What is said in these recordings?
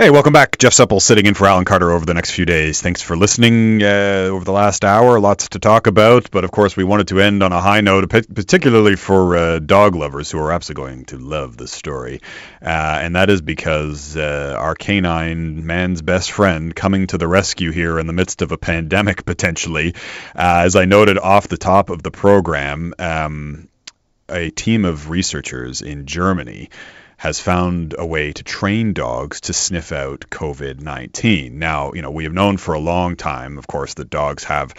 Hey, welcome back. Jeff Semple sitting in for Alan Carter over the next few days. Thanks for listening uh, over the last hour. Lots to talk about, but of course, we wanted to end on a high note, particularly for uh, dog lovers who are absolutely going to love this story. Uh, and that is because uh, our canine, man's best friend, coming to the rescue here in the midst of a pandemic potentially. Uh, as I noted off the top of the program, um, a team of researchers in Germany has found a way to train dogs to sniff out COVID 19. Now, you know, we have known for a long time, of course, that dogs have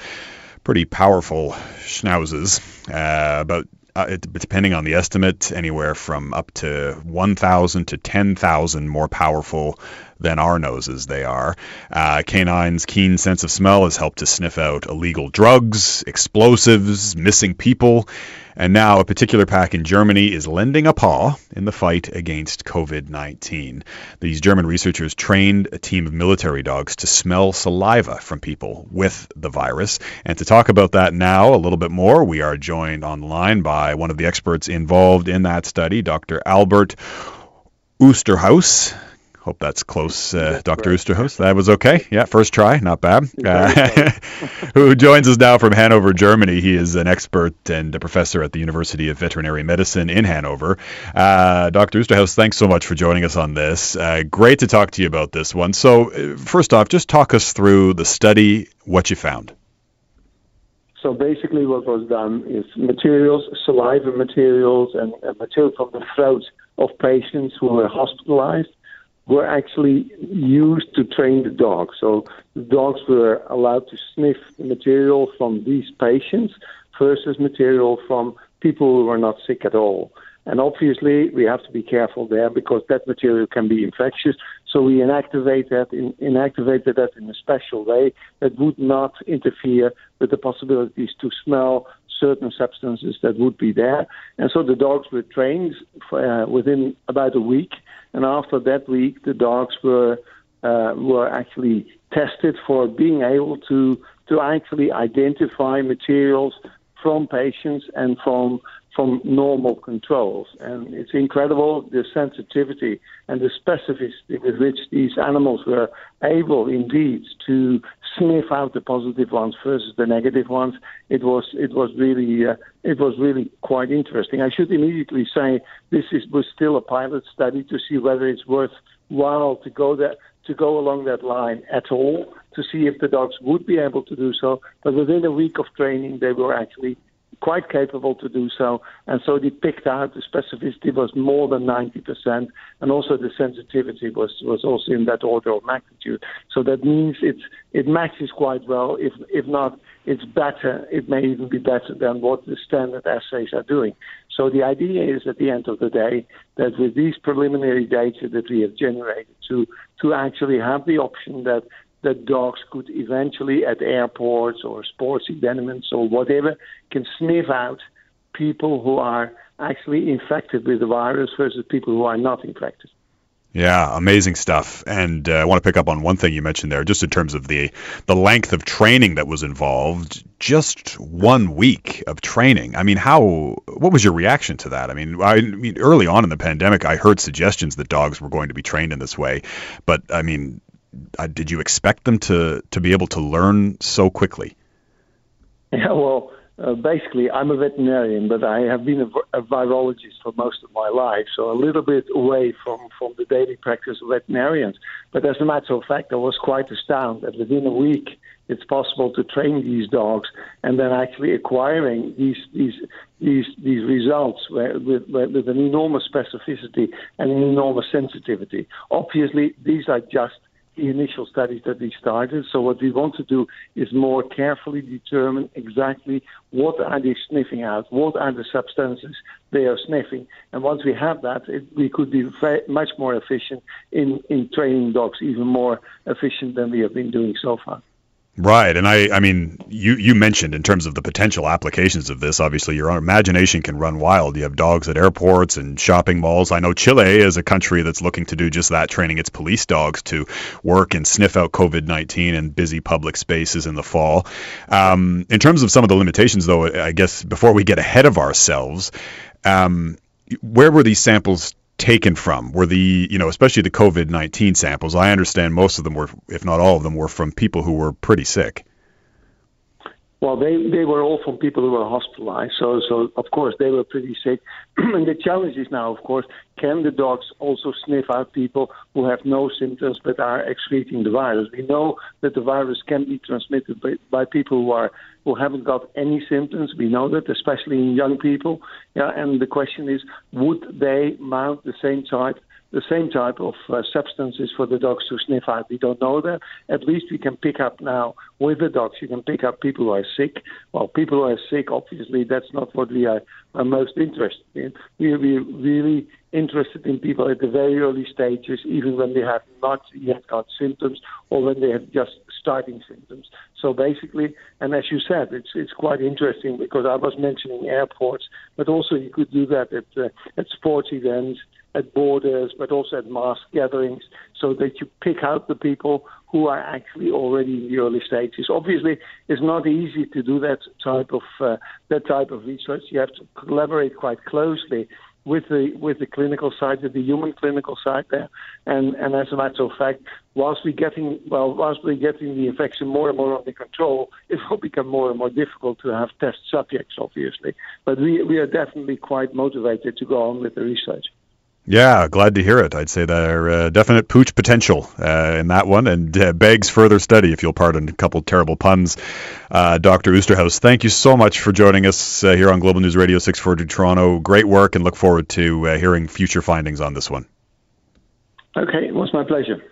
pretty powerful schnauzes, uh, about uh, it, depending on the estimate, anywhere from up to 1,000 to 10,000 more powerful than our noses they are. Uh, canine's keen sense of smell has helped to sniff out illegal drugs, explosives, missing people, and now a particular pack in Germany is lending a paw in the fight against COVID 19. These German researchers trained a team of military dogs to smell saliva from people with the virus. And to talk about that now a little bit more, we are joined on the line by one of the experts involved in that study, Dr. Albert Osterhaus. Hope that's close, uh, Dr. Osterhaus. That was okay. Yeah, first try, not bad. Uh, who joins us now from Hanover, Germany. He is an expert and a professor at the University of Veterinary Medicine in Hanover. Uh, Dr. Osterhaus, thanks so much for joining us on this. Uh, great to talk to you about this one. So, uh, first off, just talk us through the study, what you found. So basically, what was done is materials, saliva materials, and, and material from the throat of patients who were hospitalized were actually used to train the dogs. So the dogs were allowed to sniff material from these patients versus material from people who were not sick at all. And obviously, we have to be careful there because that material can be infectious. So we inactivate that in, inactivated that in a special way that would not interfere with the possibilities to smell certain substances that would be there. And so the dogs were trained for, uh, within about a week and after that week, the dogs were uh, were actually tested for being able to to actually identify materials from patients and from from normal controls. And it's incredible the sensitivity and the specificity with which these animals were able indeed to sniff out the positive ones versus the negative ones. It was it was really uh, it was really quite interesting. I should immediately say this is was still a pilot study to see whether it's worthwhile to go that to go along that line at all to see if the dogs would be able to do so. But within a week of training, they were actually quite capable to do so. And so they picked out the specificity was more than 90%, and also the sensitivity was, was also in that order of magnitude. So that means it's, it matches quite well. If, if not, it's better. It may even be better than what the standard assays are doing. So the idea is at the end of the day that with these preliminary data that we have generated to, to actually have the option that that dogs could eventually at airports or sports events or whatever can sniff out people who are actually infected with the virus versus people who are not infected. Yeah, amazing stuff. And uh, I want to pick up on one thing you mentioned there, just in terms of the the length of training that was involved. Just one week of training. I mean, how? What was your reaction to that? I mean, I, I mean, early on in the pandemic, I heard suggestions that dogs were going to be trained in this way, but I mean, uh, did you expect them to to be able to learn so quickly? Yeah, well, uh, basically, I'm a veterinarian, but I have been a, a, virologist for most of my life, so a little bit away from, from the daily practice of veterinarians. But as a matter of fact, I was quite astounded that within a week it's possible to train these dogs and then actually acquiring these these these these results with, with, with an enormous specificity and an enormous sensitivity. Obviously, these are just the initial studies that we started. So what we want to do is more carefully determine exactly what are they sniffing out, what are the substances they are sniffing, and once we have that, it, we could be very, much more efficient in in training dogs, even more efficient than we have been doing so far. Right, and I, I mean, you you mentioned in terms of the potential applications of this. Obviously, your imagination can run wild. You have dogs at airports and shopping malls. I know Chile is a country that's looking to do just that, training its police dogs to work and sniff out COVID nineteen in busy public spaces in the fall. Um, in terms of some of the limitations, though, I guess before we get ahead of ourselves, um, where were these samples taken from? Were the, you know, especially the COVID 19 samples, I understand most of them were, if not all of them, were from people who were pretty sick. Well, they, they were all from people who were hospitalized, so so of course they were pretty sick. and the challenge is now, of course, can the dogs also sniff out people who have no symptoms but are excreting the virus? We know that the virus can be transmitted by, by people who are who haven't got any symptoms. We know that, especially in young people. Yeah, and the question is, would they mount the same type the same type of uh, substances for the dogs to sniff out. We don't know that. At least we can pick up now with the dogs. You can pick up people who are sick. Well, people who are sick, obviously, that's not what we are, are most interested in. We are really interested in people at the very early stages, even when they have not yet got symptoms or when they have just starting symptoms. So basically, and as you said, it's it's quite interesting because I was mentioning airports, but also you could do that at uh, at sports events at borders, but also at mass gatherings, so that you pick out the people who are actually already in the early stages. Obviously, it's not easy to do that type of uh, that type of research. You have to collaborate quite closely with the with the clinical side, with the human clinical side there. And and as a matter of fact, whilst we're getting well, whilst we're getting the infection more and more under control, it will become more and more difficult to have test subjects, obviously. But we we are definitely quite motivated to go on with the research. Yeah, glad to hear it. I'd say there uh, definite pooch potential uh, in that one, and uh, begs further study. If you'll pardon a couple terrible puns, uh, Dr. Osterhaus. Thank you so much for joining us uh, here on Global News Radio 640 Toronto. Great work, and look forward to uh, hearing future findings on this one. Okay, it was my pleasure.